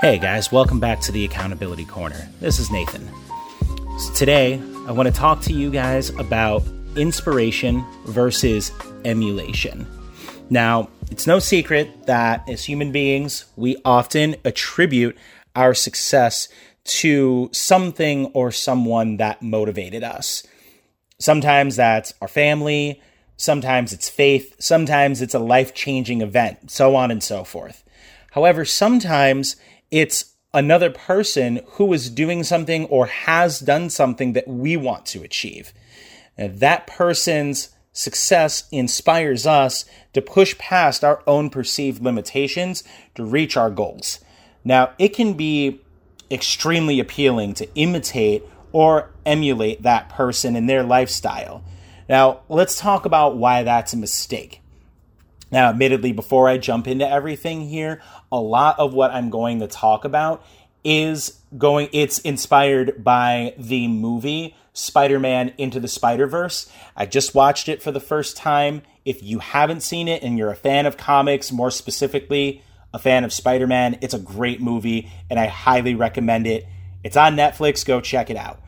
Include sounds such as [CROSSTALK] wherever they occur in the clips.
Hey guys, welcome back to the Accountability Corner. This is Nathan. So today, I want to talk to you guys about inspiration versus emulation. Now, it's no secret that as human beings, we often attribute our success to something or someone that motivated us. Sometimes that's our family, sometimes it's faith, sometimes it's a life changing event, so on and so forth. However, sometimes it's another person who is doing something or has done something that we want to achieve. That person's success inspires us to push past our own perceived limitations to reach our goals. Now, it can be extremely appealing to imitate or emulate that person and their lifestyle. Now, let's talk about why that's a mistake. Now, admittedly, before I jump into everything here, a lot of what I'm going to talk about is going, it's inspired by the movie Spider Man Into the Spider Verse. I just watched it for the first time. If you haven't seen it and you're a fan of comics, more specifically, a fan of Spider Man, it's a great movie and I highly recommend it. It's on Netflix, go check it out.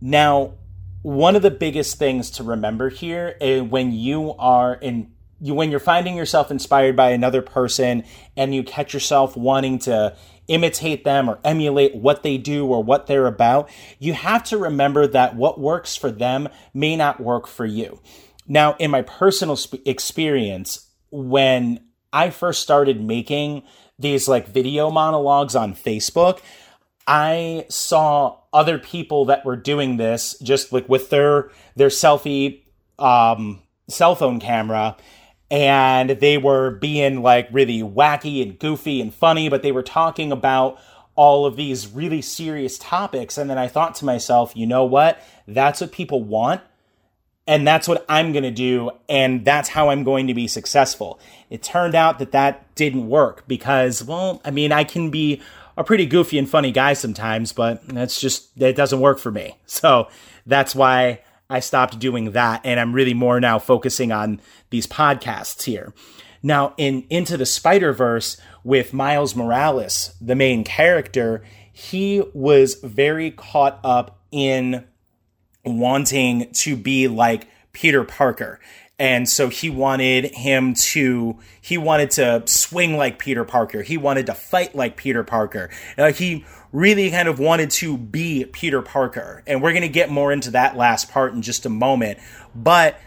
Now, one of the biggest things to remember here eh, when you are in you when you're finding yourself inspired by another person and you catch yourself wanting to imitate them or emulate what they do or what they're about, you have to remember that what works for them may not work for you. Now, in my personal sp- experience, when I first started making these like video monologues on Facebook, I saw other people that were doing this just like with their their selfie um, cell phone camera and they were being like really wacky and goofy and funny, but they were talking about all of these really serious topics. And then I thought to myself, you know what? That's what people want. And that's what I'm going to do. And that's how I'm going to be successful. It turned out that that didn't work because, well, I mean, I can be a pretty goofy and funny guy sometimes, but that's just, it doesn't work for me. [LAUGHS] So that's why I stopped doing that and I'm really more now focusing on these podcasts here. Now, in Into the Spider Verse with Miles Morales, the main character, he was very caught up in wanting to be like Peter Parker. And so he wanted him to, he wanted to swing like Peter Parker. He wanted to fight like Peter Parker. Uh, he really kind of wanted to be Peter Parker. And we're going to get more into that last part in just a moment. But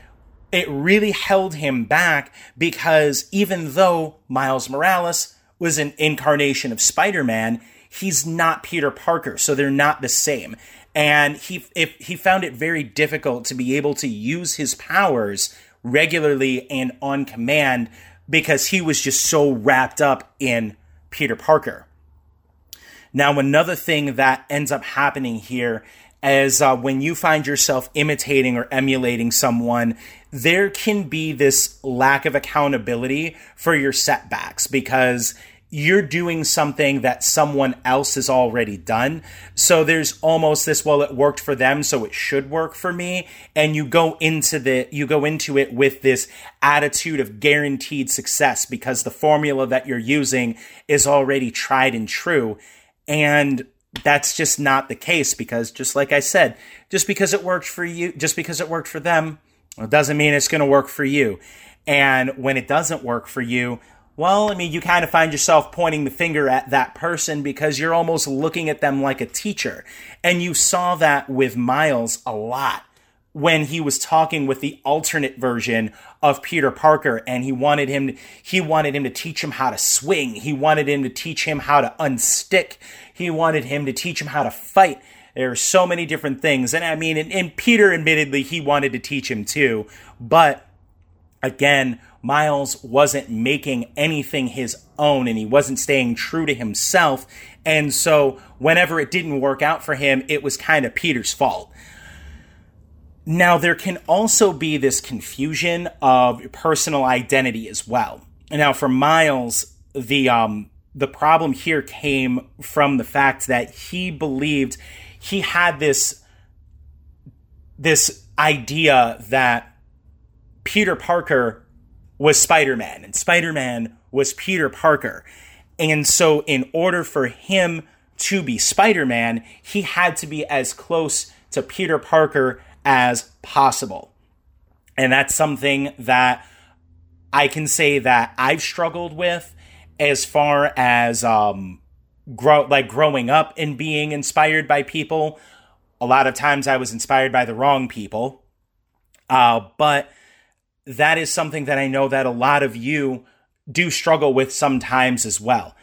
it really held him back because even though Miles Morales was an incarnation of Spider Man, he's not Peter Parker. So they're not the same. And he, if, he found it very difficult to be able to use his powers regularly and on command because he was just so wrapped up in Peter Parker. Now, another thing that ends up happening here is uh, when you find yourself imitating or emulating someone, there can be this lack of accountability for your setbacks because you're doing something that someone else has already done. So there's almost this, well, it worked for them, so it should work for me. And you go into the, you go into it with this attitude of guaranteed success because the formula that you're using is already tried and true. And that's just not the case because just like I said, just because it worked for you, just because it worked for them, it doesn't mean it's going to work for you. And when it doesn't work for you, well, I mean, you kind of find yourself pointing the finger at that person because you're almost looking at them like a teacher. And you saw that with Miles a lot when he was talking with the alternate version of Peter Parker and he wanted him he wanted him to teach him how to swing. He wanted him to teach him how to unstick. He wanted him to teach him how to fight. There are so many different things. And I mean, and, and Peter admittedly he wanted to teach him too, but again, Miles wasn't making anything his own and he wasn't staying true to himself. And so whenever it didn't work out for him, it was kind of Peter's fault. Now, there can also be this confusion of personal identity as well. Now, for Miles, the um, the problem here came from the fact that he believed he had this this idea that Peter Parker was Spider-Man and Spider-Man was Peter Parker. And so in order for him to be Spider-Man, he had to be as close to Peter Parker as possible. And that's something that I can say that I've struggled with as far as um grow like growing up and being inspired by people. A lot of times I was inspired by the wrong people. Uh, but that is something that I know that a lot of you do struggle with sometimes as well.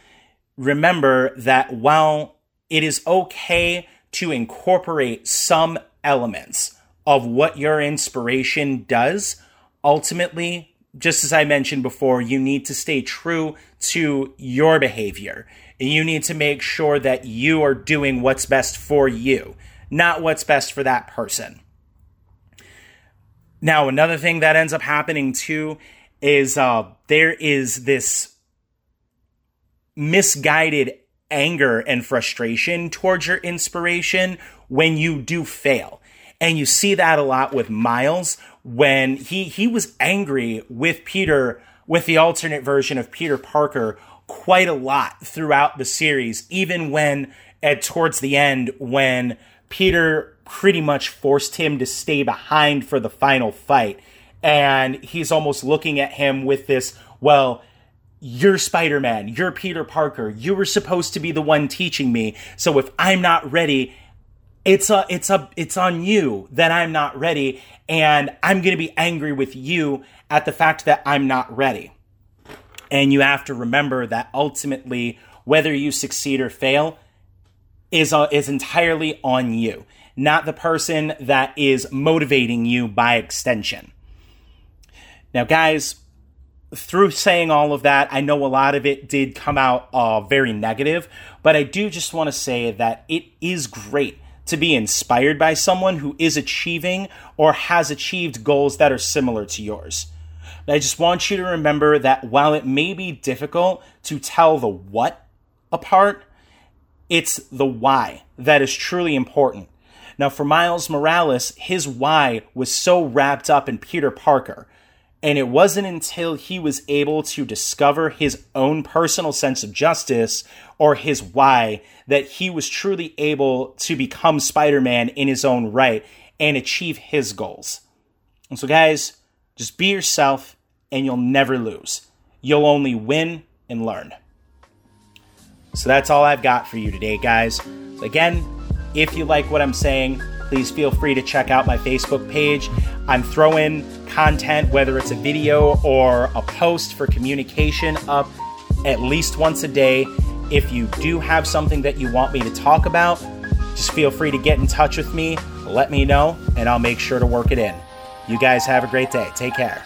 Remember that while it is okay to incorporate some elements of what your inspiration does, ultimately, just as I mentioned before, you need to stay true to your behavior. You need to make sure that you are doing what's best for you, not what's best for that person. Now, another thing that ends up happening too is uh, there is this misguided anger and frustration towards your inspiration when you do fail. And you see that a lot with Miles when he he was angry with Peter with the alternate version of Peter Parker quite a lot throughout the series, even when at towards the end when Peter pretty much forced him to stay behind for the final fight. And he's almost looking at him with this, well, you're Spider Man, you're Peter Parker, you were supposed to be the one teaching me. So if I'm not ready, it's a it's a it's on you that I'm not ready and I'm going to be angry with you at the fact that I'm not ready. And you have to remember that ultimately whether you succeed or fail is uh, is entirely on you, not the person that is motivating you by extension. Now guys, through saying all of that, I know a lot of it did come out uh, very negative, but I do just want to say that it is great to be inspired by someone who is achieving or has achieved goals that are similar to yours. I just want you to remember that while it may be difficult to tell the what apart, it's the why that is truly important. Now, for Miles Morales, his why was so wrapped up in Peter Parker and it wasn't until he was able to discover his own personal sense of justice or his why that he was truly able to become Spider Man in his own right and achieve his goals. And so, guys, just be yourself and you'll never lose. You'll only win and learn. So, that's all I've got for you today, guys. Again, if you like what I'm saying, please feel free to check out my Facebook page. I'm throwing content, whether it's a video or a post for communication, up at least once a day. If you do have something that you want me to talk about, just feel free to get in touch with me, let me know, and I'll make sure to work it in. You guys have a great day. Take care.